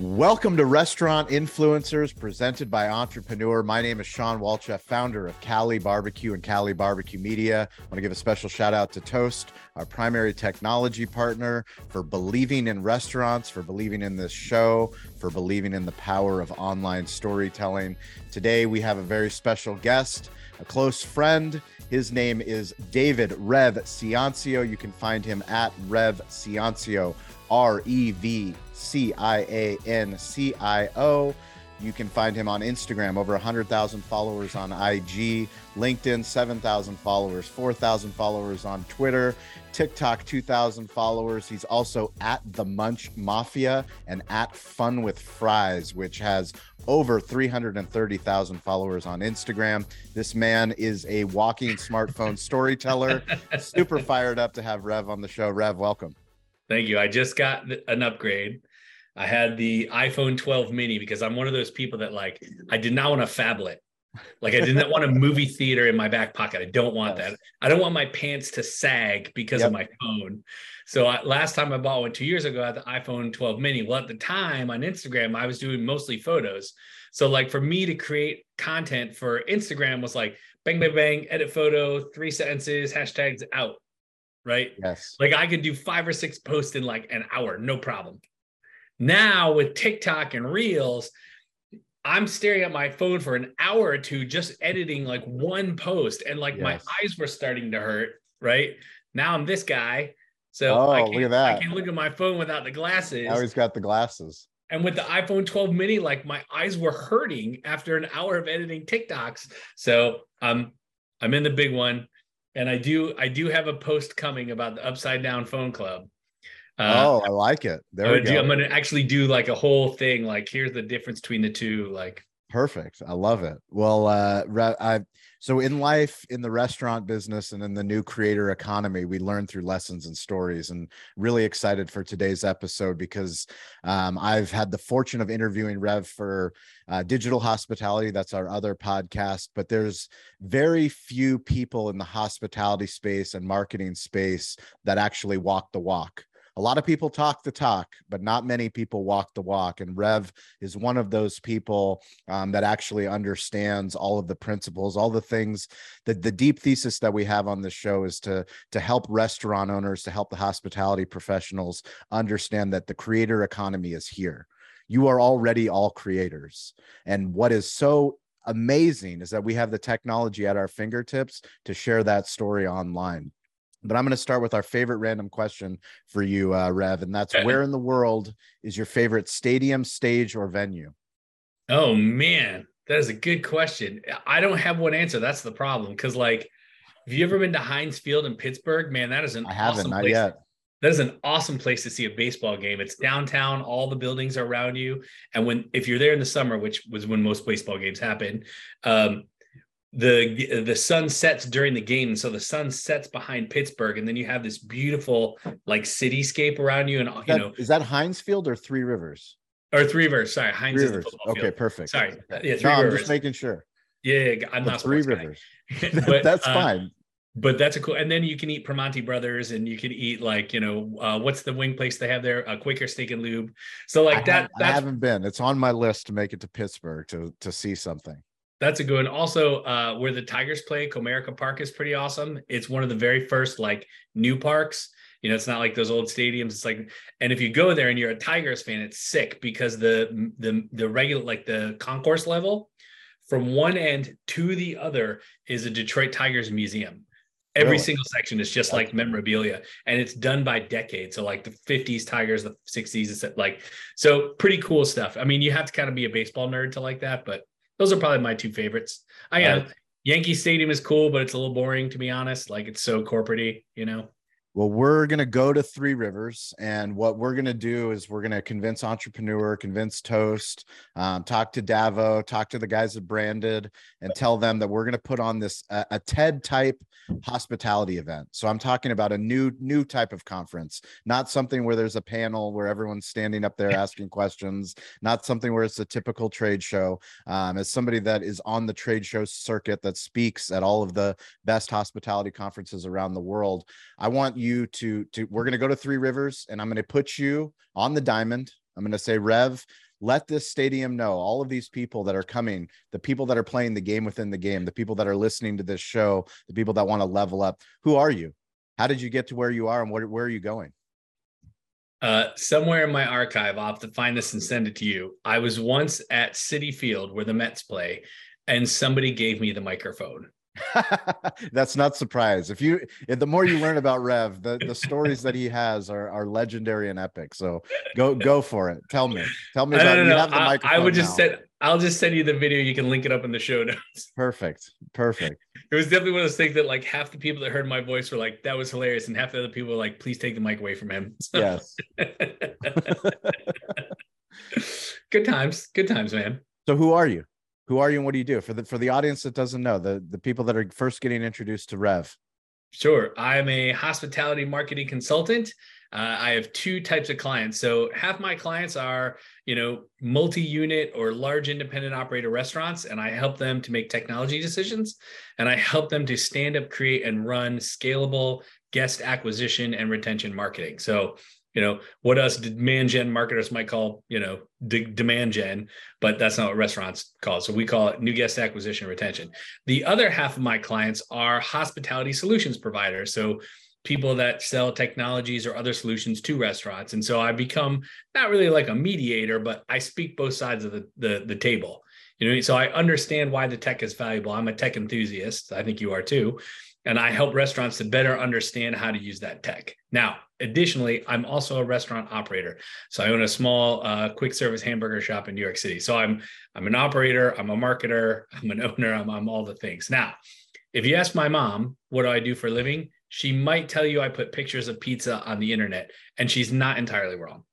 Welcome to Restaurant Influencers presented by Entrepreneur. My name is Shawn Walchef, founder of Cali Barbecue and Cali Barbecue Media. I want to give a special shout out to Toast, our primary technology partner, for believing in restaurants, for believing in this show, for believing in the power of online storytelling. Today, we have a very special guest, a close friend. His name is David Rev Ciancio. You can find him at Rev Ciancio R E V C I A N C I O. You can find him on Instagram, over 100,000 followers on IG, LinkedIn, 7,000 followers, 4,000 followers on Twitter, TikTok, 2,000 followers. He's also at the Munch Mafia and at Fun with Fries, which has over 330,000 followers on Instagram. This man is a walking smartphone storyteller. Super fired up to have Rev on the show. Rev, welcome. Thank you. I just got an upgrade. I had the iPhone 12 mini because I'm one of those people that like I did not want a phablet. Like I didn't want a movie theater in my back pocket. I don't want that. I don't want my pants to sag because yep. of my phone. So I, last time I bought one two years ago, I had the iPhone 12 mini. Well, at the time on Instagram, I was doing mostly photos. So like for me to create content for Instagram was like bang, bang, bang, edit photo, three sentences, hashtags out right? Yes. Like I could do five or six posts in like an hour, no problem. Now with TikTok and Reels, I'm staring at my phone for an hour or two just editing like one post and like yes. my eyes were starting to hurt, right? Now I'm this guy. So oh, I look at that. I can look at my phone without the glasses. Now he's got the glasses. And with the iPhone 12 mini, like my eyes were hurting after an hour of editing TikToks. So um, I'm in the big one and I do I do have a post coming about the Upside Down Phone Club. Uh, oh, I like it. There we go. Do, I'm going to actually do like a whole thing. Like, here's the difference between the two. Like, perfect. I love it. Well, uh, I so in life, in the restaurant business, and in the new creator economy, we learn through lessons and stories. And really excited for today's episode because um, I've had the fortune of interviewing Rev for uh, Digital Hospitality. That's our other podcast. But there's very few people in the hospitality space and marketing space that actually walk the walk a lot of people talk the talk, but not many people walk the walk. And Rev is one of those people um, that actually understands all of the principles, all the things that the deep thesis that we have on this show is to to help restaurant owners, to help the hospitality professionals understand that the creator economy is here. You are already all creators. And what is so amazing is that we have the technology at our fingertips to share that story online. But I'm going to start with our favorite random question for you, uh, Rev, and that's okay. where in the world is your favorite stadium, stage, or venue? Oh man, that is a good question. I don't have one answer. That's the problem. Because like, have you ever been to Heinz Field in Pittsburgh? Man, that is an I haven't awesome not place. yet. That is an awesome place to see a baseball game. It's downtown, all the buildings are around you. And when if you're there in the summer, which was when most baseball games happen, um, the the sun sets during the game so the sun sets behind pittsburgh and then you have this beautiful like cityscape around you and you that, know is that heinz field or three rivers? Or three rivers sorry heinz three rivers. okay field. perfect. Sorry. Okay. yeah three no, rivers. i'm just making sure. Yeah i'm not three rivers. But, that's uh, fine. but that's a cool and then you can eat Primanti brothers and you can eat like you know uh, what's the wing place they have there? A uh, quaker steak and lube. So like I that i haven't been. It's on my list to make it to pittsburgh to to see something that's a good one. Also, uh, where the Tigers play, Comerica Park is pretty awesome. It's one of the very first like new parks. You know, it's not like those old stadiums. It's like, and if you go there and you're a Tigers fan, it's sick because the the the regular like the concourse level from one end to the other is a Detroit Tigers museum. Every really? single section is just like memorabilia, and it's done by decades. So like the 50s Tigers, the 60s, it's like so pretty cool stuff. I mean, you have to kind of be a baseball nerd to like that, but those are probably my two favorites. I got uh, Yankee Stadium is cool, but it's a little boring to be honest. Like it's so corporatey, you know. Well, we're going to go to Three Rivers. And what we're going to do is we're going to convince Entrepreneur, convince Toast, um, talk to Davo, talk to the guys at Branded, and tell them that we're going to put on this uh, a TED type hospitality event. So I'm talking about a new new type of conference, not something where there's a panel where everyone's standing up there asking questions, not something where it's a typical trade show. Um, as somebody that is on the trade show circuit that speaks at all of the best hospitality conferences around the world, I want you you to to we're going to go to Three Rivers and I'm going to put you on the diamond. I'm going to say Rev, let this stadium know all of these people that are coming, the people that are playing the game within the game, the people that are listening to this show, the people that want to level up. Who are you? How did you get to where you are and where, where are you going? Uh, somewhere in my archive, I'll have to find this and send it to you. I was once at Citi Field where the Mets play, and somebody gave me the microphone. That's not surprise. If you eh, the more you learn about Rev, the, the stories that he has are, are legendary and epic. So go go for it. Tell me. Tell me about you have the microphone. I, I would just now. send I'll just send you the video. You can link it up in the show notes. Perfect. Perfect. it was definitely one of those things that like half the people that heard my voice were like, that was hilarious. And half the other people were like, please take the mic away from him. So. Yes. good times. Good times, man. So who are you? Who are you and what do you do? For the for the audience that doesn't know the the people that are first getting introduced to rev. Sure. I'm a hospitality marketing consultant. Uh, i have two types of clients. So half my clients are you know multi-unit or large independent operator restaurants and i help them to make technology decisions and i help them to stand up create and run scalable guest acquisition and retention marketing. So you know what us demand gen marketers might call you know de- demand gen but that's not what restaurants call it. So we call it new guest acquisition retention. The other half of my clients are hospitality solutions providers so people that sell technologies or other solutions to restaurants. And so i become not really like a mediator but i speak both sides of the the, the table. You know so i understand why the tech is valuable. I'm a tech enthusiast. I think you are too. And I help restaurants to better understand how to use that tech. Now, additionally, I'm also a restaurant operator. So I own a small uh, quick service hamburger shop in New York City. So I'm I'm an operator, I'm a marketer, I'm an owner, I'm, I'm all the things. Now, if you ask my mom, what do I do for a living? She might tell you I put pictures of pizza on the internet, and she's not entirely wrong.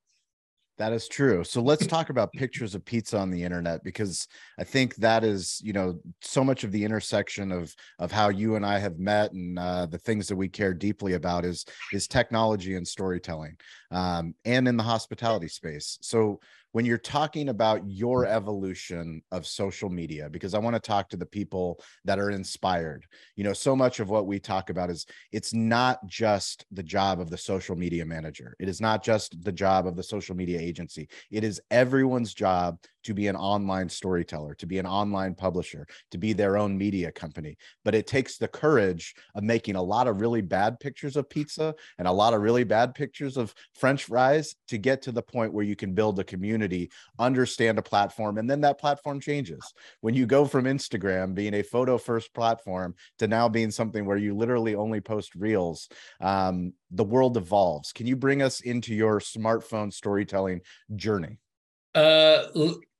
That is true. So let's talk about pictures of pizza on the internet because I think that is, you know, so much of the intersection of of how you and I have met and uh, the things that we care deeply about is is technology and storytelling, um, and in the hospitality space. So when you're talking about your mm. evolution of social media because i want to talk to the people that are inspired. You know so much of what we talk about is it's not just the job of the social media manager. It is not just the job of the social media agency. It is everyone's job to be an online storyteller, to be an online publisher, to be their own media company. But it takes the courage of making a lot of really bad pictures of pizza and a lot of really bad pictures of French fries to get to the point where you can build a community, understand a platform, and then that platform changes. When you go from Instagram being a photo first platform to now being something where you literally only post reels, um, the world evolves. Can you bring us into your smartphone storytelling journey? Uh,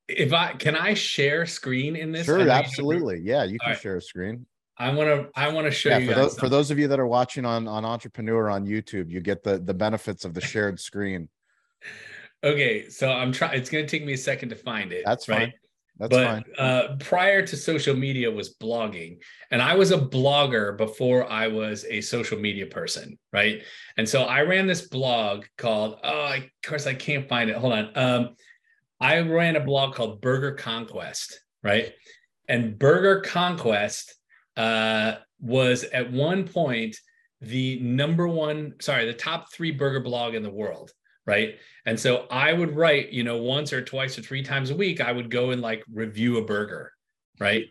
if I can I share screen in this? Sure, absolutely. Yeah, you can right. share a screen. I want to I want to show yeah, you for those, for those of you that are watching on on Entrepreneur on YouTube, you get the the benefits of the shared screen. okay, so I'm trying. It's going to take me a second to find it. That's right. Fine. That's but, fine. Uh, prior to social media was blogging, and I was a blogger before I was a social media person, right? And so I ran this blog called. Oh, of course I can't find it. Hold on. Um, I ran a blog called Burger Conquest, right? And Burger Conquest uh, was at one point the number one, sorry, the top three burger blog in the world, right? And so I would write, you know, once or twice or three times a week, I would go and like review a burger, right?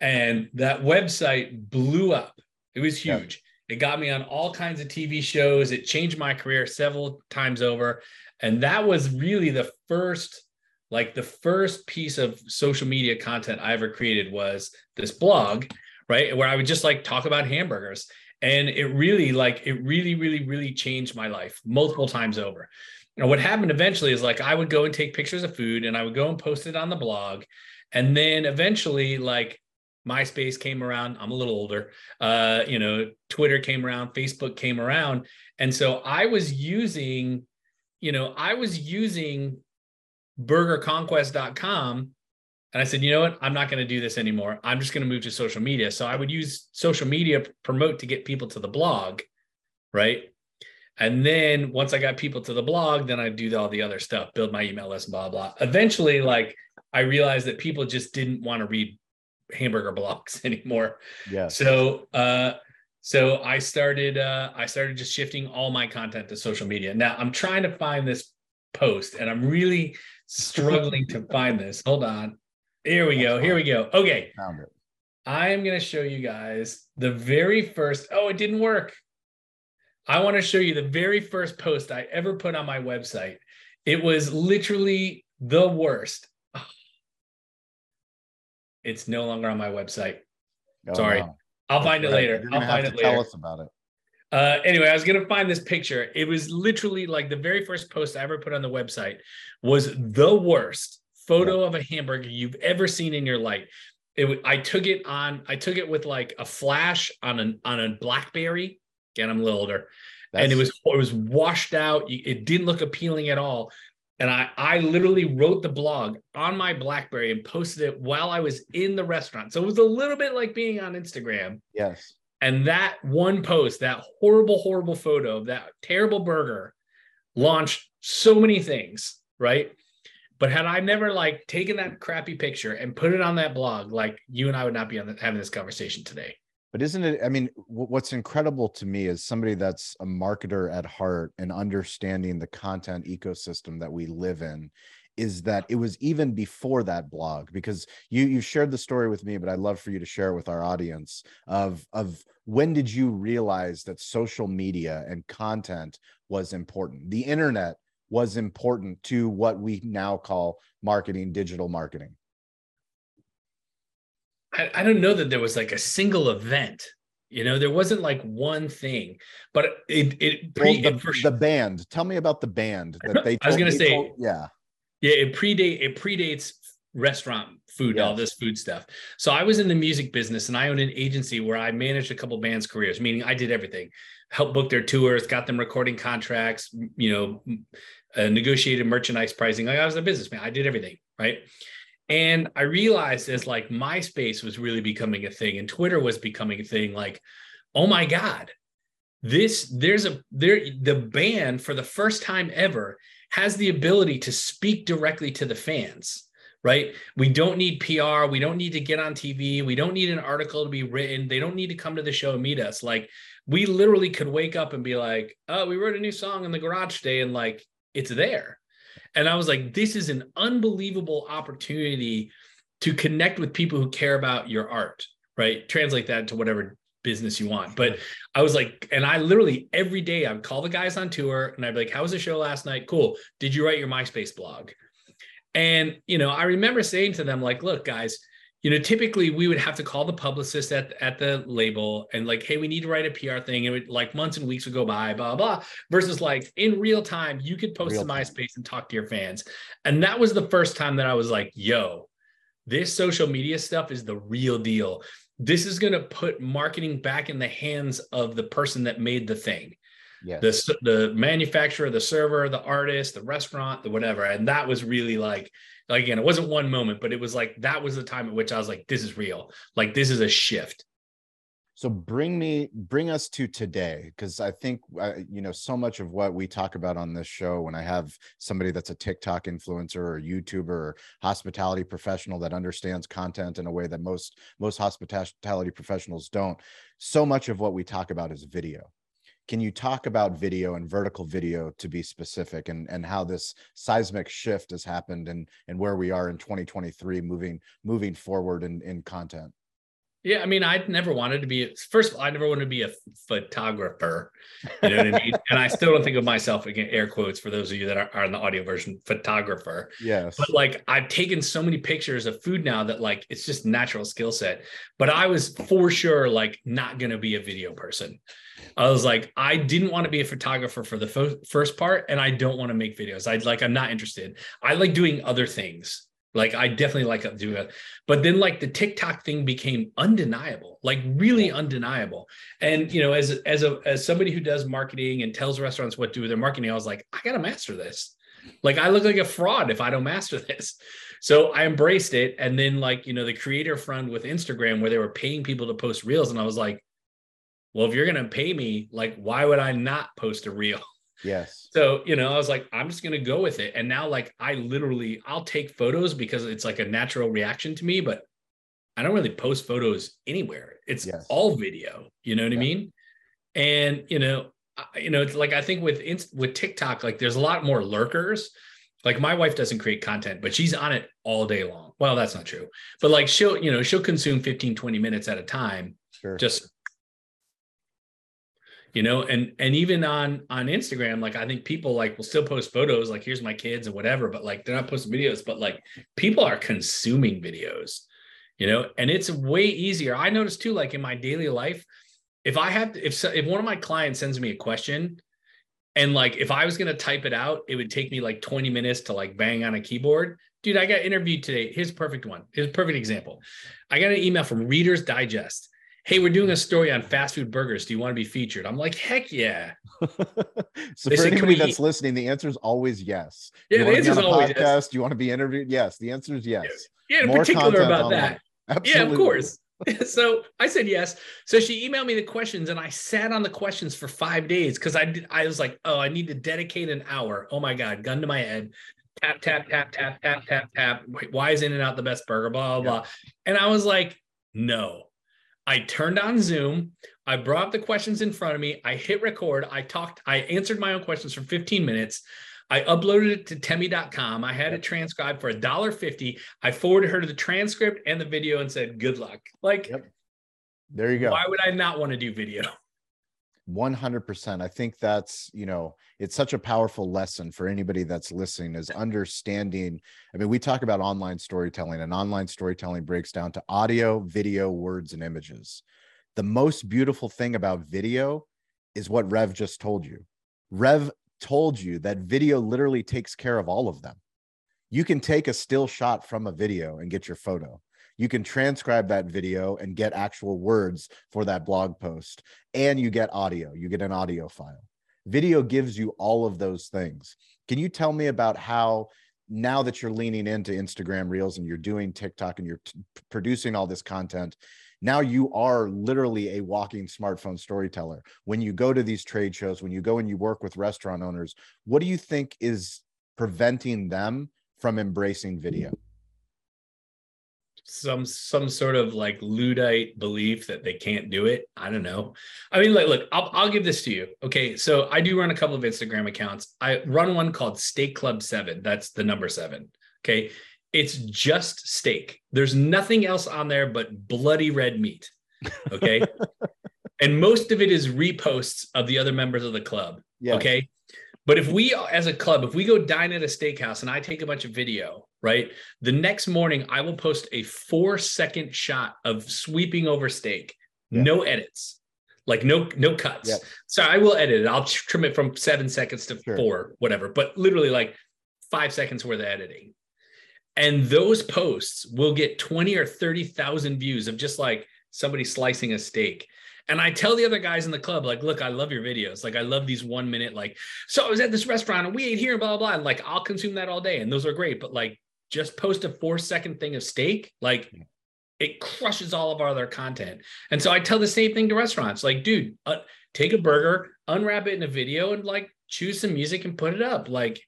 And that website blew up. It was huge. It got me on all kinds of TV shows. It changed my career several times over. And that was really the first like the first piece of social media content I ever created was this blog, right? Where I would just like talk about hamburgers. And it really, like, it really, really, really changed my life multiple times over. Know, what happened eventually is like I would go and take pictures of food and I would go and post it on the blog. And then eventually, like, MySpace came around. I'm a little older. Uh, you know, Twitter came around, Facebook came around. And so I was using, you know, I was using burgerconquest.com and I said, you know what? I'm not going to do this anymore. I'm just going to move to social media. So I would use social media promote to get people to the blog, right? And then once I got people to the blog, then I'd do all the other stuff, build my email list, blah, blah. Eventually, like I realized that people just didn't want to read hamburger blogs anymore. Yeah. So uh so I started uh I started just shifting all my content to social media. Now I'm trying to find this post and I'm really struggling to find this. Hold on. Here we go. Here we go. Okay. Found it. I am going to show you guys the very first. Oh, it didn't work. I want to show you the very first post I ever put on my website. It was literally the worst. It's no longer on my website. Oh, Sorry. wow. I'll find it later. I'll find it later. Tell us about it. Uh, anyway, I was gonna find this picture. It was literally like the very first post I ever put on the website was the worst photo of a hamburger you've ever seen in your life. It I took it on. I took it with like a flash on an on a BlackBerry. Again, I'm a little older, and it was it was washed out. It didn't look appealing at all. And I I literally wrote the blog on my BlackBerry and posted it while I was in the restaurant. So it was a little bit like being on Instagram. yes. And that one post, that horrible, horrible photo of that terrible burger launched so many things, right? But had I never like taken that crappy picture and put it on that blog, like you and I would not be on the, having this conversation today. But isn't it? I mean, wh- what's incredible to me is somebody that's a marketer at heart and understanding the content ecosystem that we live in is that it was even before that blog because you you shared the story with me but i'd love for you to share it with our audience of of when did you realize that social media and content was important? The internet was important to what we now call marketing digital marketing. I, I don't know that there was like a single event. You know, there wasn't like one thing, but it it, pre, well, the, it for the band. Tell me about the band that they I was gonna they say- yeah Yeah, it predate it predates restaurant food, all this food stuff. So I was in the music business and I owned an agency where I managed a couple bands' careers, meaning I did everything, helped book their tours, got them recording contracts, you know, uh, negotiated merchandise pricing. Like I was a businessman, I did everything, right? And I realized as like MySpace was really becoming a thing and Twitter was becoming a thing, like, oh my God, this there's a there the band for the first time ever has the ability to speak directly to the fans right? We don't need pr we don't need to get on tv we don't need an article to be written. They don't need to come to the show and meet us. Like we literally could wake up and be like oh we wrote a new song in the garage today and like it's there. And i was like this is an unbelievable opportunity to connect with people who care about your art right? Translate that to whatever business you want but I was like, and I literally every day I would call the guys on tour and I'd be like, how was the show last night? Cool. Did you write your MySpace blog? And, you know, I remember saying to them, like, look, guys, you know, typically we would have to call the publicist at, at the label and like, hey, we need to write a PR thing. And it would like months and weeks would go by, blah, blah, versus like in real time, you could post Real to. MySpace and talk to your fans. And that was the first time that I was like, yo, this social media stuff is the real deal this is going to put marketing back in the hands of the person that made the thing. Yes. The the manufacturer the server the artist the restaurant the whatever. And that was really like like again it wasn't one moment but it was like that was the time at which i was like this is real. Like this is a shift so bring me bring us to today because i think uh, you know so much of what we talk about on this show when i have somebody that's a tiktok influencer or youtuber or hospitality professional that understands content in a way that most most hospitality professionals don't so much of what we talk about is video. Can you talk about video and vertical video to be specific and and how this seismic shift has happened and and where we are in 2023 moving moving forward in in content yeah i mean i never wanted to be first of all i never wanted to be a photographer you know what i mean and i still don't think of myself again air quotes for those of you that are, are in the audio version photographer yes but like I've taken so many pictures of food now that like it's just natural skill set. But I was for sure like not gonna be a video person. I was like, I didn't want to be a photographer for the fo- first part, and I don't want to make videos. I like I'm not interested. I like doing other things. Like I definitely like doing that. But then like the TikTok thing became undeniable, like really undeniable. And you know, as as a as somebody who does marketing and tells restaurants what to do with their marketing, I was like, I gotta master this. Like I look like a fraud if I don't master this. So I embraced it. And then like, you know, the creator fund with Instagram where they were paying people to post reels. And I was like, well, if you're gonna pay me, like, why would I not post a reel? Yes So, you know, I was like, I'm just gonna go with it. And now like I literally I'll take photos because it's like a natural reaction to me, but I don't really post photos anywhere. It's Yes. all video. You know what I mean? And you know, I- you know, it's like I think with with TikTok, like there's a lot more lurkers. Like my wife doesn't create content, but she's on it all day long. Well, that's not true. But like she'll, you know, she'll consume 15, 20 minutes at a time. Sure. Just you know, and and even on on Instagram, like I think people like will still post photos, like here's my kids and whatever, but like they're not posting videos, but like people are consuming videos, you know, and it's way easier. I notice too, like in my daily life, if I have to, if if one of my clients sends me a question and like if I was going to type it out, it would take me like 20 minutes to like bang on a keyboard. Dude, I got interviewed today. Here's a perfect one. Here's a perfect example. I got an email from Reader's Digest. Hey, we're doing a story on fast food burgers. Do you want to be featured? I'm like, heck yeah. so they for anybody that's listening, the answer is always yes. Yeah, the answer is always podcast? yes. Do you want to be interviewed? Yes. The answer is yes. Yeah, yeah More particular about online. that. Absolutely. Yeah, of course. so I said yes. So she emailed me the questions, and I sat on the questions for five days because I did, I was like, oh, I need to dedicate an hour. Oh my god, gun to my head. Tap tap tap tap tap tap tap. Why is In and Out the best burger? Blah blah yeah. blah. And I was like, no. I turned on Zoom. I brought the questions in front of me. I hit record. I talked. I answered my own questions for 15 minutes. I uploaded it to Temi.com. I had it transcribed for a dollar fifty. I forwarded her to the transcript and the video and said, "Good luck." Like, yep. there you go. Why would I not want to do video? 100% i think that's you know it's such a powerful lesson for anybody that's listening is understanding i mean we talk about online storytelling and online storytelling breaks down to audio video words and images the most beautiful thing about video is what rev just told you rev told you that video literally takes care of all of them. You can take a still shot from a video and get your photo. You can transcribe that video and get actual words for that blog post. And you get audio, you get an audio file. Video gives you all of those things. Can you tell me about how now that you're leaning into Instagram Reels and you're doing TikTok and you're t- producing all this content, now you are literally a walking smartphone storyteller when you go to these trade shows when you go and you work with restaurant owners what do you think is preventing them from embracing video some some sort of like luddite belief that they can't do it i don't know i mean like look I'll, I'll give this to you okay so i do run a couple of instagram accounts i run one called steak club 7 that's the number 7 okay it's just steak. There's nothing else on there but bloody red meat. Okay. and most of it is reposts of the other members of the club. Okay. But if we, as a club, if we go dine at a steakhouse and I take a bunch of video, right? The next morning, I will post a four second shot of sweeping over steak, yeah. no edits, like no no cuts. Yeah. So I will edit it. I'll trim it from seven seconds to sure. four, whatever. But literally like five seconds worth of editing and those posts will get 20 or 30,000 views of just like somebody slicing a steak. And I tell the other guys in the club, like, look, I love your videos. Like, I love these one minute, like, so I was at this restaurant and we ate here and blah, blah, blah. And like, I'll consume that all day. And those are great. But like, just post a four second thing of steak, like, it crushes all of our other content. And so I tell the same thing to restaurants like, dude, uh, take a burger, unwrap it in a video, and like, choose some music and put it up. Like,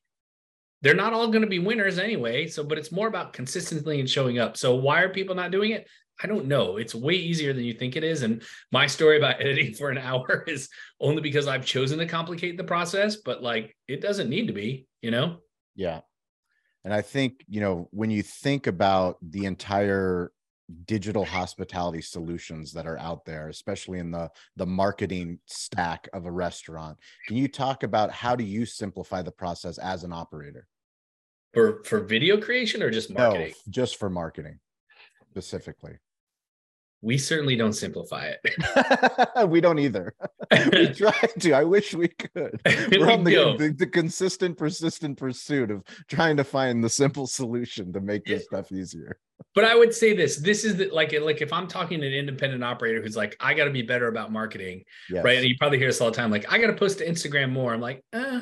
they're not all going to be winners anyway. So, but it's more about consistently and showing up. So, why are people not doing it? I don't know. It's way easier than you think it is. And my story about editing for an hour is only because I've chosen to complicate the process, but like it doesn't need to be, you know? Yeah. And I think, you know, when you think about the entire digital hospitality solutions that are out there especially in the the marketing stack of a restaurant can you talk about how do you simplify the process as an operator? For for video creation or just marketing? no, just for marketing specifically we certainly don't simplify it. we don't either. we try to. I wish we could. We're we on the, the, the, consistent, persistent pursuit of trying to find the simple solution to make this stuff easier. But I would say this: this is the, like like if I'm talking to an independent operator who's like, I got to be better about marketing, yes. right? And you probably hear this all the time, like, I got to post to Instagram more. I'm like, eh,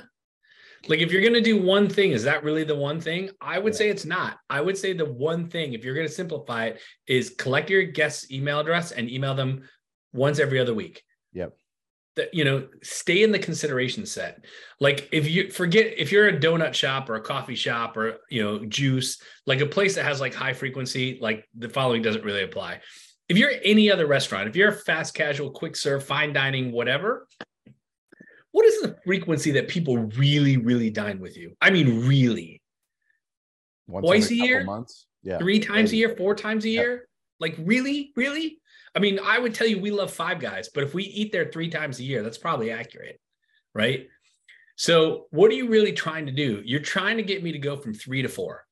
like if you're going to do one thing is that really the one thing? I would yeah. say it's not. I would say the one thing if you're going to simplify it is collect your guest's email address and email them once every other week. Yep. That you know stay in the consideration set. Like if you forget if you're a donut shop or a coffee shop or you know juice like a place that has like high frequency like the following doesn't really apply. If you're any other restaurant if you're a fast casual quick serve fine dining whatever what is the frequency that people really, really dine with you? I mean, really. Once Twice a year? months. Yeah. three times a year, four times a Yep. year. Like really, really? I mean, I would tell you we love Five Guys, but if we eat there three times a year, that's probably accurate, right? So, what are you really trying to do? You're trying to get me to go from three to four.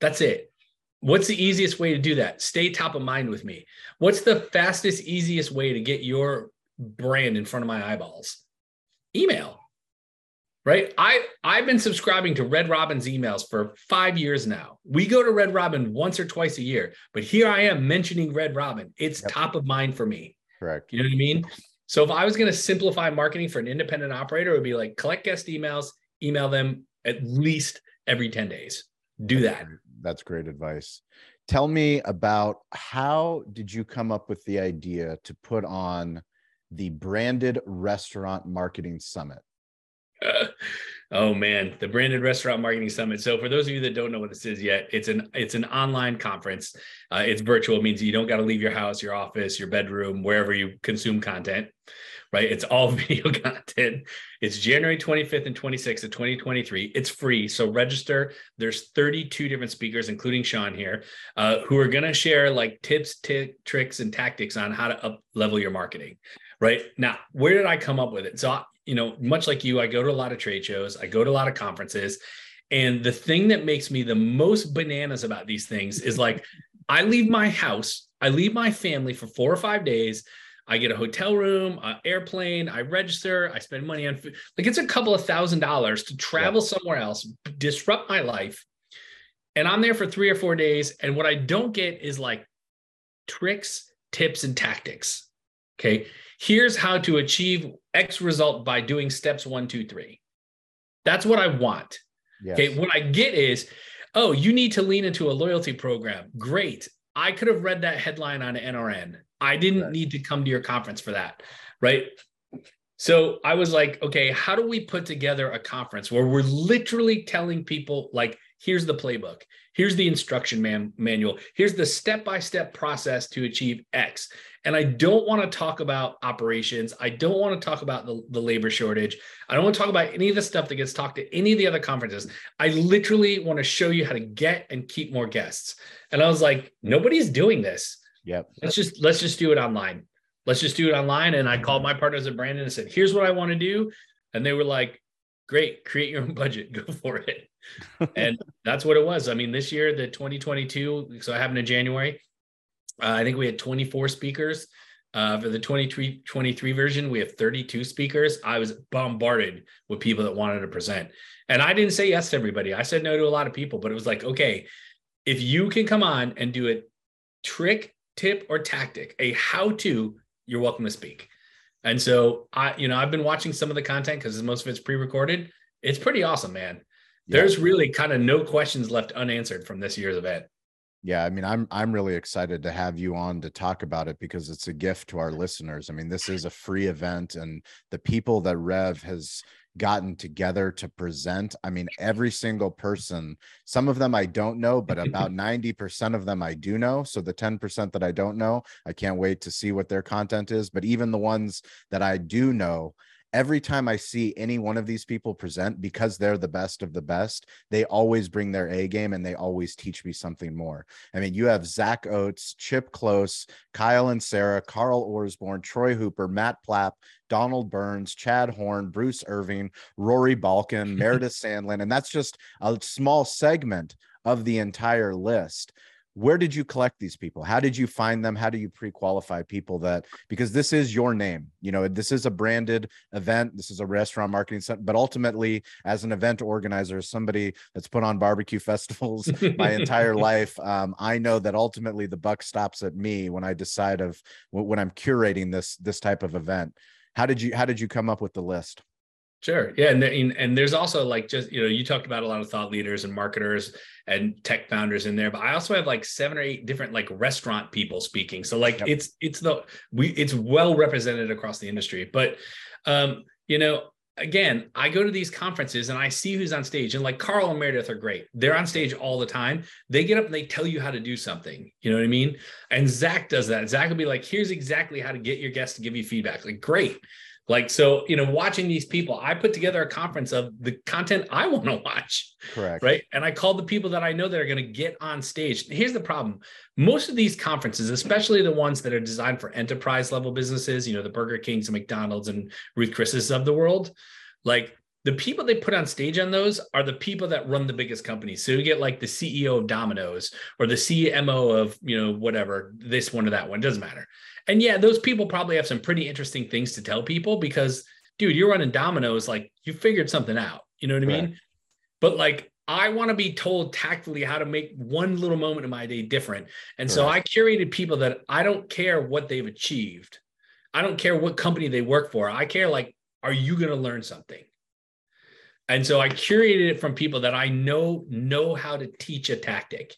That's it. What's the easiest way to do that? Stay top of mind with me. What's the fastest, easiest way to get your brand in front of my eyeballs? Email. Right? I I've been subscribing to Red Robin's emails for 5 years now. We go to Red Robin once or twice a year, but here I am mentioning Red Robin. It's Yep. top of mind for me. Correct. You know what I mean? So if I was going to simplify marketing for an independent operator, it would be like collect guest emails, email them at least every 10 days. Do that. That's great advice. Tell me about how did you come up with the idea to put on the branded restaurant marketing summit? oh man, the branded restaurant marketing summit. So for those of you that don't know what this is yet, it's an it's an online conference. Uh, it's virtual, it means you don't got to leave your house, your office, your bedroom, wherever you consume content. Right? It's all video content. It's January 25th and 26th of 2023. It's free, so register. There's 32 different speakers, including Sean here, uh, who are going to share like tips, t- tricks, and tactics on how to up level your marketing. Right now, where did I come up with it? So I- you know, much like you, I go to a lot of trade shows, I go to a lot of conferences. And the thing that makes me the most bananas about these things is like, I leave my house, I leave my family for four or five days. I get a hotel room, an airplane, I register, I spend money on food. Like it's a couple of thousand dollars to travel somewhere else, disrupt my life. And I'm there for three or four days. And what I don't get is like tricks, tips, and tactics. Okay. Here's how to achieve X result by doing steps one, two, three. That's what I want. Yes. Okay. What I get is, oh, you need to lean into a loyalty program. Great. I could have read that headline on NRN. I didn't Right. need to come to your conference for that. Right. So I was like, okay, how do we put together a conference where we're literally telling people, like, here's the playbook, here's the instruction man- manual, here's the step by step process to achieve X. And I don't want to talk about operations. I don't want to talk about the, the labor shortage. I don't want to talk about any of the stuff that gets talked at any of the other conferences. I literally want to show you how to get and keep more guests. And I was like, nobody's doing this. Yep. Let's just let's just do it online. Let's just do it online. And I called my partners at Branded and said, here's what I want to do. And they were like, great, create your own budget, go for it. And that's what it was. I mean, this year, the 2022, so it happened in January. Uh, I think we had 24 speakers. Uh, for the 23 23 version, we have 32 speakers. I was bombarded with people that wanted to present. And I didn't say yes to everybody. I said no to a lot of people, but it was like, okay, if you can come on and do a trick, tip, or tactic, a how to, you're welcome to speak. And so I, you know, I've been watching some of the content because most of it's pre-recorded. It's pretty awesome, man. Yeah. There's really kind of no questions left unanswered from this year's event. Yeah, I mean, I'm I'm really excited to have you on to talk about it because it's a gift to our listeners. I mean, this is a free event, and the people that Rev has gotten together to present. I mean, every single person. Some of them I don't know, but about ninety percent of them I do know. So the ten percent that I don't know, I can't wait to see what their content is. But even the ones that I do know. Every time I see any one of these people present, because they're the best of the best, they always bring their A game and they always teach me something more. I mean, you have Zach Oates, Chip Klose, Kyle and Sarah, Carl Orsbourn, Troy Hooper, Matt Plapp, Donald Burns, Chad Horn, Bruce Irving, Rory Balkin, Meredith Sandland, and that's just a small segment of the entire list. Where did you collect these people? How did you find them? How do you pre-qualify people that because this is your name, you know, this is a branded event, this is a restaurant marketing center, but ultimately, as an event organizer, somebody that's put on barbecue festivals my entire life. Um, I know that ultimately the buck stops at me when I decide of when I'm curating this this type of event. How did you how did you come up with the list? Sure. Yeah. And, and there's also like just, you know, you talked about a lot of thought leaders and marketers and tech founders in there, but I also have like seven or eight different like restaurant people speaking. So like Yep. it's it's the we it's well represented across the industry. But um, you know, again, I go to these conferences and I see who's on stage, and like Carl and Meredith are great. They're on stage all the time. They get up and they tell you how to do something. You know what I mean? And Zach does that. Zach will be like, here's exactly how to get your guests to give you feedback. Like, great. Like, so, you know, watching these people, I put together a conference of the content I want to watch. Correct. Right. And I called the people that I know that are going to get on stage. Here's the problem most of these conferences, especially the ones that are designed for enterprise level businesses, you know, the Burger Kings and McDonald's and Ruth Chris's of the world, like the people they put on stage on those are the people that run the biggest companies. So you get like the CEO of Domino's or the CMO of, you know, whatever, this one or that one, doesn't matter. And yeah, those people probably have some pretty interesting things to tell people because, dude, you're running Domino's. like you figured something out. You know what I mean? But like, I want to be told tactfully how to make one little moment in my day different. And so I curated people that I don't care what they've achieved. I don't care what company they work for. I care like, are you going to learn something? And so I curated it from people that I know know how to teach a tactic,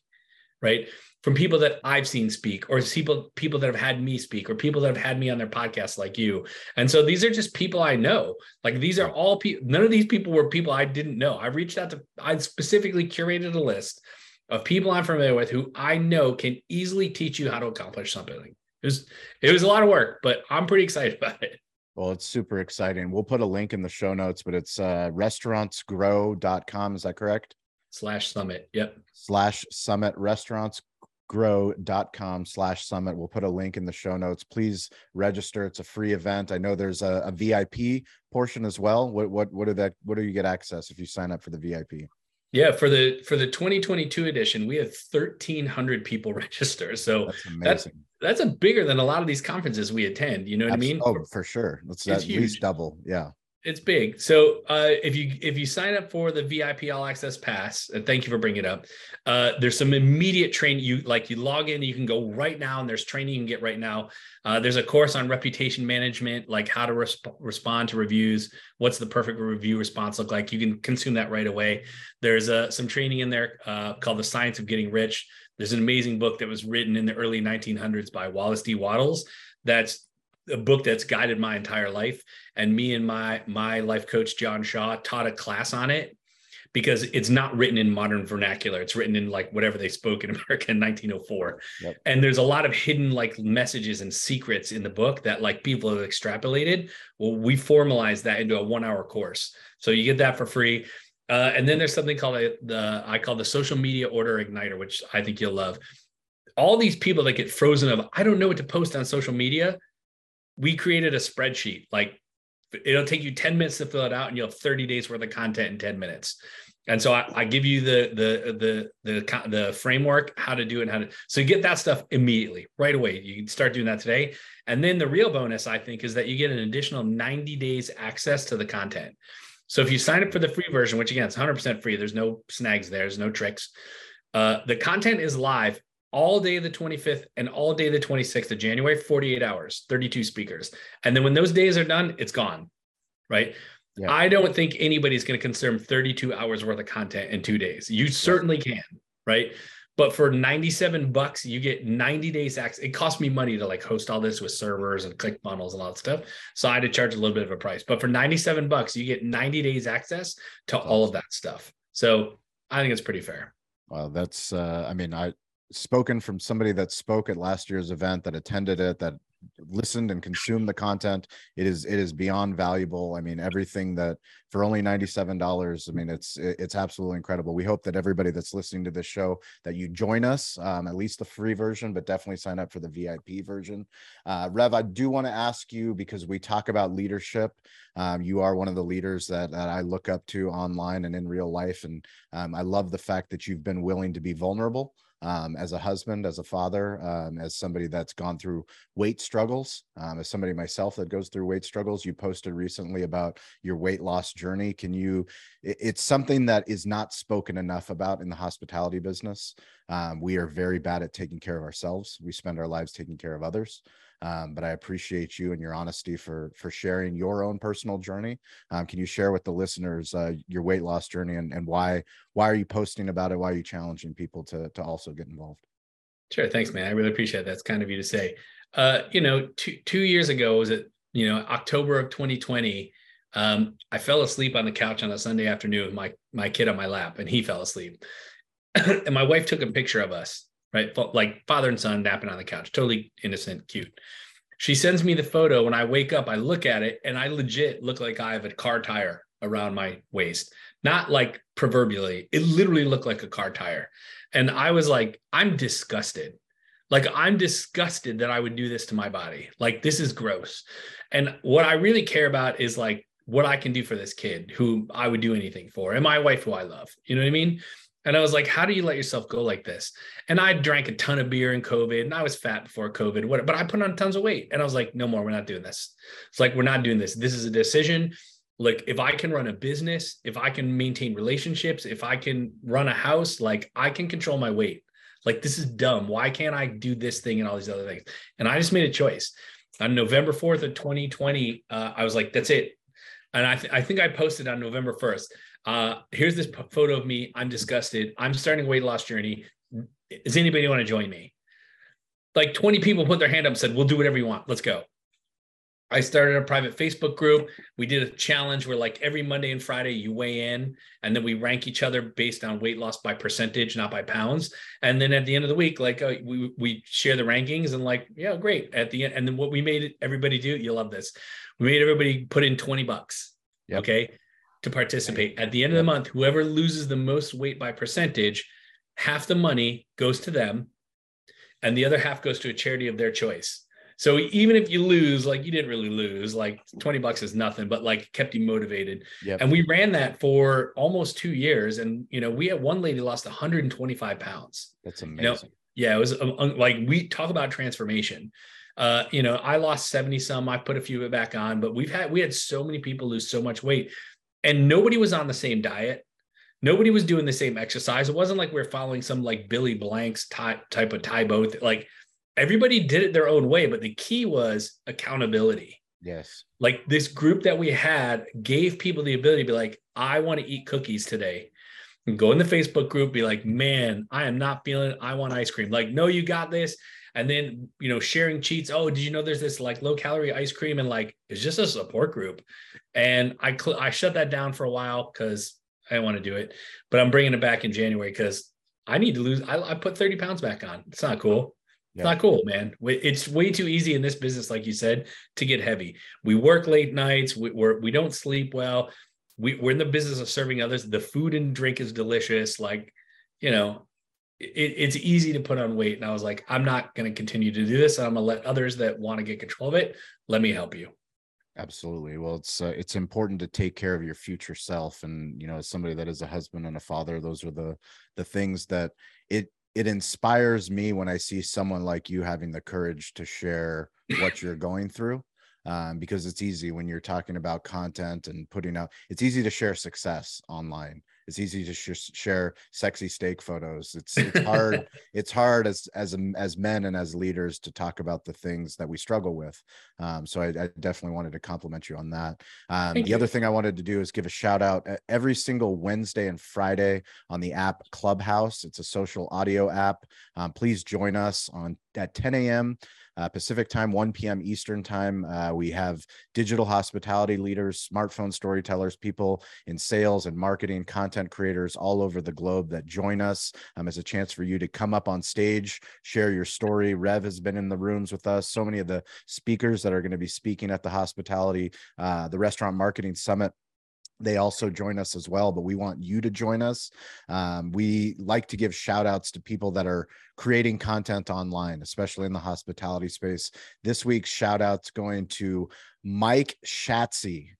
right? From people that I've seen speak or people people that have had me speak or people that have had me on their podcast like you. And so these are just people I know. Like these are all people none of these people were people I didn't know. I reached out to I specifically curated a list of people I'm familiar with who I know can easily teach you how to accomplish something. It was it was a lot of work, but I'm pretty excited about it. Well, it's super exciting. We'll put a link in the show notes, but it's uh, restaurantsgrow.com. Is that correct? Slash summit. Yep. Slash summit restaurants grow.com slash summit. We'll put a link in the show notes. Please register. It's a free event. I know there's a, a vip portion as well. What what what do that what do you get access if you sign up for the vip yeah for the for the 2022 edition we have 1300 people register. So that's amazing. that's, that's a bigger than a lot of these conferences we attend. You know what i mean? Oh for sure. That's at huge. least double. Yeah it's big. So uh, if you if you sign up for the VIP All Access Pass, and thank you for bringing it up, uh, there's some immediate training. You like you log in, you can go right now, and there's training you can get right now. Uh, there's a course on reputation management, like how to resp- respond to reviews. What's the perfect review response look like? You can consume that right away. There's uh, some training in there uh, called the Science of Getting Rich. There's an amazing book that was written in the early 1900s by Wallace D. Wattles That's a book that's guided my entire life. And me and my my life coach john shaw taught a class on it because it's not written in modern vernacular. It's written in like whatever they spoke in america in 1904 yep. and there's a lot of hidden like messages and secrets in the book that like people have extrapolated. Well we formalized that into a one hour course. So you get that for free. Uh, and then there's something called a, the i call the social media order igniter which i think you'll love. All these people that get frozen of i don't know what to post on social media we created a spreadsheet like it'll take you 10 minutes to fill it out and you'll have 30 days worth of content in 10 minutes. And so I, I, give you the the the the the framework how to do it and how to so you get that stuff immediately right away. You can start doing that today. And then the real bonus i think is that you get an additional 90 days access to the content. So if you sign up for the free version which again it's 100% free there's no snags there there's no tricks uh, the content is live all day the 25th and all day the 26th of January, 48 hours, 32 speakers. And then when those days are done, it's gone. Right. Yeah. I don't think anybody's going to consume 32 hours worth of content in two days. You certainly can. Right. But for 97 bucks, you get 90 days access. It cost me money to like host all this with servers and click funnels and all that stuff. So I had to charge a little bit of a price. But for 97 bucks, you get 90 days access to all of that stuff. So I think it's pretty fair. Well, that's uh I mean, I spoken from somebody that spoke at last year's event that attended it that listened and consumed the content. It is it is beyond valuable. I mean everything that for only $97 i mean it's it's absolutely incredible. We hope that everybody that's listening to this show that you join us um, at least the free version but definitely sign up for the vip version. Uh, rev i do want to ask you because we talk about leadership um, you are one of the leaders that, that i look up to online and in real life and um, i love the fact that you've been willing to be vulnerable um, as a husband, as a father, um, as somebody that's gone through weight struggles, um, as somebody myself that goes through weight struggles. You posted recently about your weight loss journey. Can you? It's something that is not spoken enough about in the hospitality business. Um, we are very bad at taking care of ourselves. We spend our lives taking care of others. Um, but I appreciate you and your honesty for for sharing your own personal journey. Um, can you share with the listeners uh, your weight loss journey and, and why why are you posting about it? Why are you challenging people to to also get involved? Sure, thanks, man. I really appreciate that. That's kind of you to say. Uh, you know, two two years ago was it you know October of 2020. Um, I fell asleep on the couch on a Sunday afternoon my my kid on my lap, and he fell asleep. and my wife took a picture of us right? Like father and son napping on the couch, totally innocent, cute. She sends me the photo. When I wake up, I look at it and I legit look like I have a car tire around my waist. Not like proverbially, it literally looked like a car tire. And I was like, I'm disgusted. Like, I'm disgusted that I would do this to my body. Like, this is gross. And what I really care about is like what I can do for this kid who I would do anything for, and my wife who I love. You know what I mean? And I was like, how do you let yourself go like this? And I drank a ton of beer in COVID and I was fat before COVID, whatever, but I put on tons of weight. And I was like, no more, we're not doing this. It's like, we're not doing this. This is a decision. Like, if I can run a business, if I can maintain relationships, if I can run a house, like I can control my weight. Like, this is dumb. Why can't I do this thing and all these other things? And I just made a choice. On November 4th of 2020, uh, I was like, that's it. And I, th- I think I posted on November 1st uh, here's this photo of me. I'm disgusted. I'm starting a weight loss journey. Does anybody want to join me? Like 20 people put their hand up and said, We'll do whatever you want. Let's go. I started a private Facebook group. We did a challenge where, like, every Monday and Friday, you weigh in and then we rank each other based on weight loss by percentage, not by pounds. And then at the end of the week, like, uh, we, we share the rankings and, like, yeah, great. At the end, and then what we made everybody do, you love this. We made everybody put in 20 bucks. Yep. Okay to participate. At the end of the month, whoever loses the most weight by percentage, half the money goes to them and the other half goes to a charity of their choice. So even if you lose, like you didn't really lose, like 20 bucks is nothing, but like kept you motivated. Yep. And we ran that for almost two years. And, you know, we had one lady lost 125 pounds. That's amazing. You know, yeah, it was um, like we talk about transformation. Uh, you know, I lost 70 some, I put a few of it back on, but we've had, we had so many people lose so much weight and nobody was on the same diet. Nobody was doing the same exercise. It wasn't like we are following some like Billy Blanks type type of Tae Bo. Like everybody did it their own way, but the key was accountability. Yes. Like this group that we had gave people the ability to be like, I want to eat cookies today. And go in the Facebook group, be like, man, I am not feeling it. I want ice cream. Like, no, you got this. And then, you know, sharing cheats. Oh, did you know there's this like low calorie ice cream? And like, it's just a support group. And I cl- I shut that down for a while because I didn't want to do it, but I'm bringing it back in January because I need to lose. I, I, put 30 pounds back on. It's not cool. It's yeah. not cool, man. It's way too easy in this business, like you said, to get heavy. We work late nights. We, we're, we don't sleep well. We, we're in the business of serving others. The food and drink is delicious. Like, you know, it, it's easy to put on weight. And I was like, I'm not going to continue to do this. And I'm going to let others that want to get control of it, let me help you. Absolutely. Well, it's uh, it's important to take care of your future self, and you know, as somebody that is a husband and a father, those are the the things that it it inspires me when I see someone like you having the courage to share what you're going through. Um, because it's easy when you're talking about content and putting out. It's easy to share success online it's easy to sh- share sexy steak photos. It's it's hard it's hard as as as men and as leaders to talk about the things that we struggle with. Um, so I, I, definitely wanted to compliment you on that. Um, the you. other thing i wanted to do is give a shout out every single wednesday and friday on the app clubhouse. It's a social audio app. Um, please join us on at 10 a.m uh, Pacific time, 1 p.m. Eastern time. Uh, we have digital hospitality leaders, smartphone storytellers, people in sales and marketing, content creators all over the globe that join us um, as a chance for you to come up on stage, share your story. Rev has been in the rooms with us. So many of the speakers that are going to be speaking at the hospitality, uh, the restaurant marketing summit they also join us as well but we want you to join us. Um, we like to give shout outs to people that are creating content online especially in the hospitality space. This week's shout outs going to mike shatsy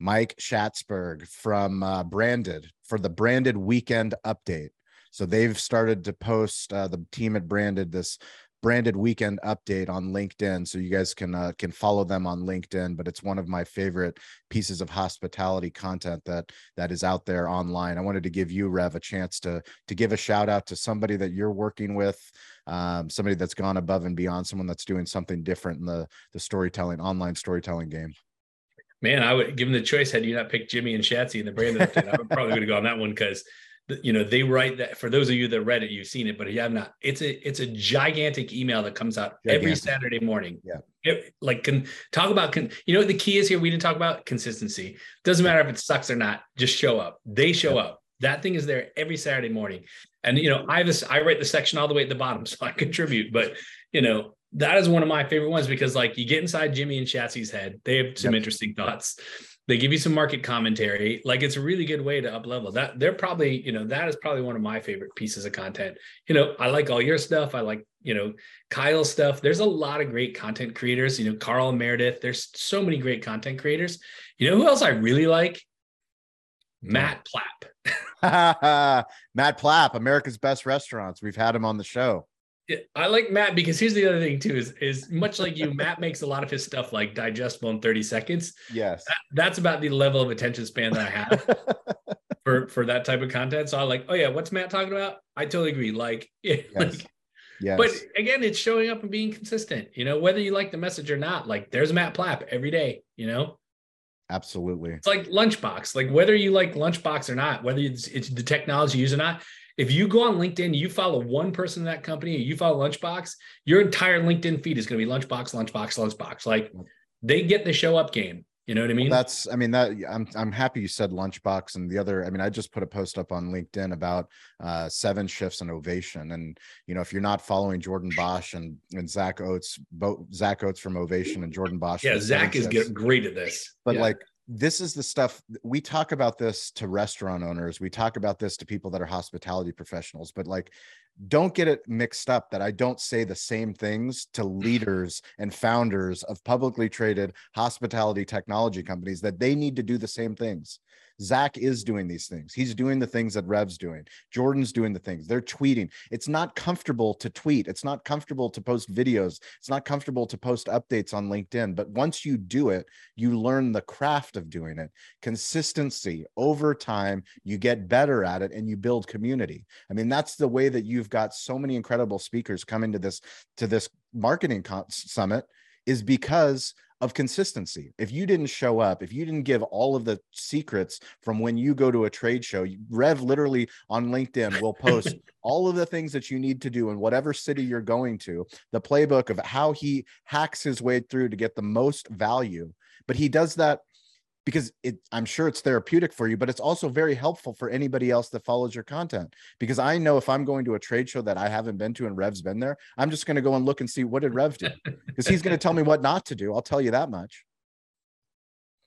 mike schatzberg from uh, branded for the branded weekend update. So they've started to post uh, the team at branded this branded weekend update on linkedin so you guys can uh, can follow them on linkedin but it's one of my favorite pieces of hospitality content that that is out there online. I wanted to give you rev a chance to to give a shout out to somebody that you're working with um, somebody that's gone above and beyond someone that's doing something different in the the storytelling online storytelling game. Man i would given the choice had you not picked jimmy and shatsy in the branded update i would probably would have gone that one because you know they write that for those of you that read it you've seen it but if you have not it's a it's a gigantic email that comes out gigantic. every saturday morning yeah it, like can talk about can you know what the key is here we didn't talk about consistency doesn't matter if it sucks or not just show up they show yeah. up that thing is there every saturday morning and you know i have this i write the section all the way at the bottom so i contribute but you know that is one of my favorite ones because like you get inside Jimmy and Shatsy's head. They have some yep. interesting thoughts. They give you some market commentary. Like it's a really good way to up level. That they're probably, you know, that is probably one of my favorite pieces of content. You know, I like all your stuff. I like, you know, Kyle's stuff. There's a lot of great content creators, you know, Carl Meredith. There's so many great content creators. You know who else I really like? Matt Plapp. Matt Plapp, America's Best Restaurants. We've had him on the show. I like Matt because here's the other thing too is is much like you, Matt makes a lot of his stuff like digestible in 30 seconds. Yes. That, that's about the level of attention span that I have for for that type of content. So I'm like, oh yeah, what's Matt talking about? I totally agree. Like, yeah, yes. like yes. but again, it's showing up and being consistent, you know, whether you like the message or not. Like there's Matt Plapp every day, you know. Absolutely. It's like Lunchbox. Like whether you like Lunchbox or not, whether it's, it's the technology you use or not, if you go on LinkedIn, you follow one person in that company, you follow Lunchbox, your entire LinkedIn feed is going to be Lunchbox, Lunchbox, Lunchbox. Like they get the show up game. You know what I mean? Well, that's, I mean, that I'm, I'm happy you said Lunchbox and the other, I mean, I just put a post up on LinkedIn about uh, seven shifts and ovation. And, you know, if you're not following Jordan Boesch and, and Zach Oates, both Zach Oates from Ovation and Jordan Boesch. Yeah. Zach is shifts, great at this. But yeah. like, this is the stuff we talk about this to restaurant owners we talk about this to people that are hospitality professionals but like don't get it mixed up that i don't say the same things to leaders and founders of publicly traded hospitality technology companies that they need to do the same things Zach is doing these things. He's doing the things that Rev's doing. Jordan's doing the things. They're tweeting. It's not comfortable to tweet. It's not comfortable to post videos. It's not comfortable to post updates on LinkedIn. But once you do it, you learn the craft of doing it. Consistency over time, you get better at it and you build community. I mean, that's the way that you've got so many incredible speakers coming to this to this marketing summit is because of consistency. If you didn't show up, if you didn't give all of the secrets from when you go to a trade show, Rev literally on LinkedIn will post all of the things that you need to do in whatever city you're going to, the playbook of how he hacks his way through to get the most value. But he does that because it i'm sure it's therapeutic for you but it's also very helpful for anybody else that follows your content. Because i know if i'm going to a trade show that i haven't been to and rev's been there i'm just going to go and look and see what did rev do because he's going to tell me what not to do i'll tell you that much.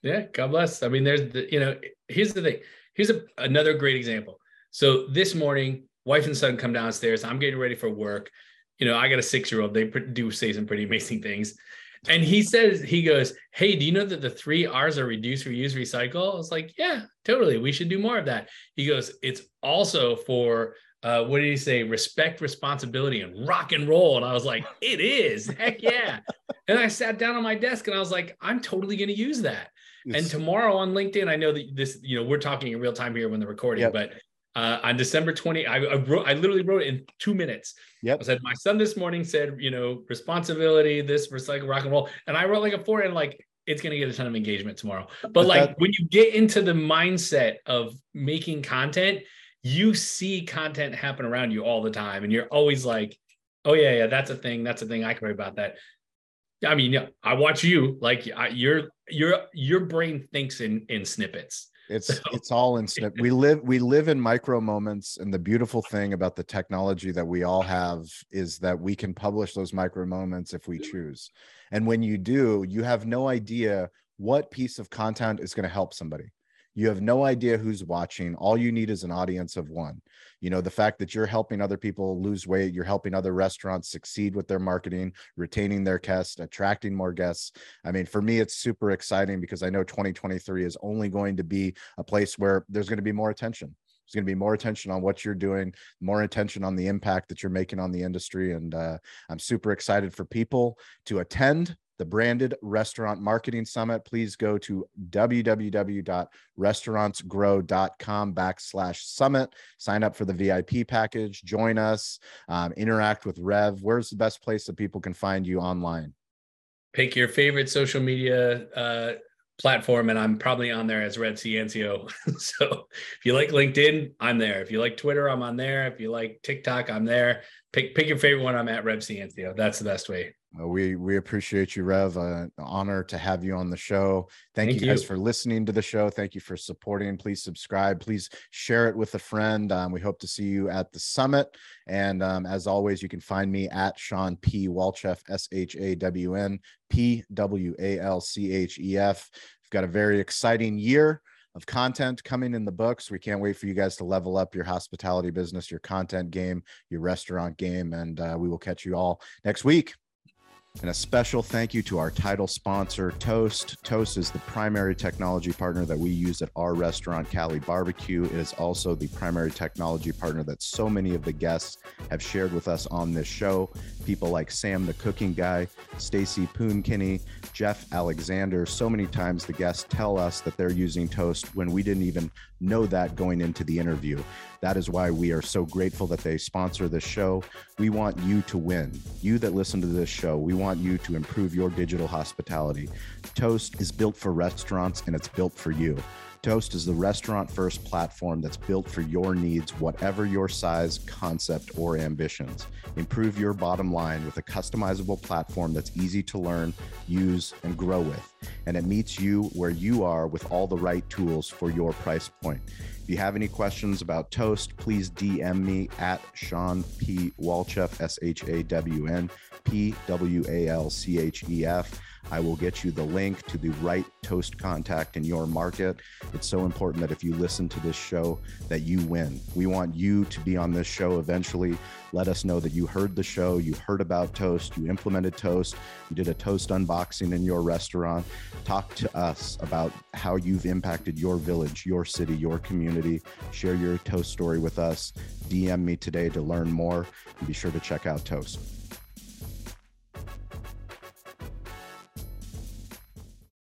Yeah god bless. I mean there's the you know here's the thing. Here's a, another great example. So this morning wife and son come downstairs. I'm getting ready for work. You know i got a six year old they do say some pretty amazing things and he says, he goes, Hey, do you know that the three R's are reduce, reuse, recycle? I was like, Yeah, totally. We should do more of that. He goes, It's also for uh, what did he say? Respect, responsibility, and rock and roll. And I was like, It is. Heck yeah. and I sat down on my desk and I was like, I'm totally going to use that. Yes. And tomorrow on LinkedIn, I know that this, you know, we're talking in real time here when the recording, yep. but uh, on December 20, I, I, wrote, I literally wrote it in two minutes. Yep. I said, my son this morning said, you know, responsibility, this recycle rock and roll. And I wrote like a four and like, it's going to get a ton of engagement tomorrow. But, but like that, when you get into the mindset of making content, you see content happen around you all the time. And you're always like, oh yeah, yeah, that's a thing. That's a thing. I can write about that. I mean, yeah, I watch you like I, your, your, your brain thinks in, in snippets it's it's all instant we live we live in micro moments and the beautiful thing about the technology that we all have is that we can publish those micro moments if we choose. And when you do you have no idea what piece of content is going to help somebody you have no idea who's watching. All you need is an audience of one. You know the fact that you're helping other people lose weight you're helping other restaurants succeed with their marketing retaining their guests attracting more guests. I mean for me it's super exciting because i know 2023 is only going to be a place where there's going to be more attention. There's going to be more attention on what you're doing, more attention on the impact that you're making on the industry. And uh, I'm super excited for people to attend the branded restaurant marketing summit. Please go to www.restaurantsgrow.com backslash summit. Sign up for the vip package. Join us um, interact with rev. Where's the best place that people can find you online? Pick your favorite social media uh, platform and i'm probably on there as Rev Ciancio so if you like linkedin i'm there. If you like twitter i'm on there. If you like tiktok i'm there. Pick pick your favorite one. I'm at Rev Ciancio. That's the best way. Well, we we appreciate you, Rev. Uh, honor to have you on the show. Thank, Thank you guys you. for listening to the show. Thank you for supporting. Please subscribe. Please share it with a friend. Um, we hope to see you at the summit. And um, as always, you can find me at Shawn P. Walchef, S H A W N P W A L C H E F. We've got a very exciting year of content coming in the books. We can't wait for you guys to level up your hospitality business, your content game, your restaurant game, and uh, we will catch you all next week. And a special thank you to our title sponsor, Toast. Toast is the primary technology partner that we use at our restaurant, Cali Barbecue. It is also the primary technology partner that so many of the guests have shared with us on this show. People like Sam, the cooking guy, Stacy Poonkinney, Jeff Alexander. So many times the guests tell us that they're using Toast when we didn't even know that going into the interview. That is why we are so grateful that they sponsor this show. We want you to win. You that listen to this show, we want you to improve your digital hospitality. Toast is built for restaurants and it's built for you. Toast is the restaurant first platform that's built for your needs, whatever your size, concept, or ambitions. Improve your bottom line with a customizable platform that's easy to learn, use, and grow with. And it meets you where you are with all the right tools for your price point. If you have any questions about Toast, please DM me at Shawn P. Walchef, S H A W N P W A L C H E F. I will get you the link to the right toast contact in your market. It's so important that if you listen to this show that you win. We want you to be on this show eventually. Let us know that you heard the show, you heard about toast, you implemented toast, you did a toast unboxing in your restaurant. Talk to us about how you've impacted your village, your city, your community. Share your toast story with us. DM me today to learn more and be sure to check out Toast.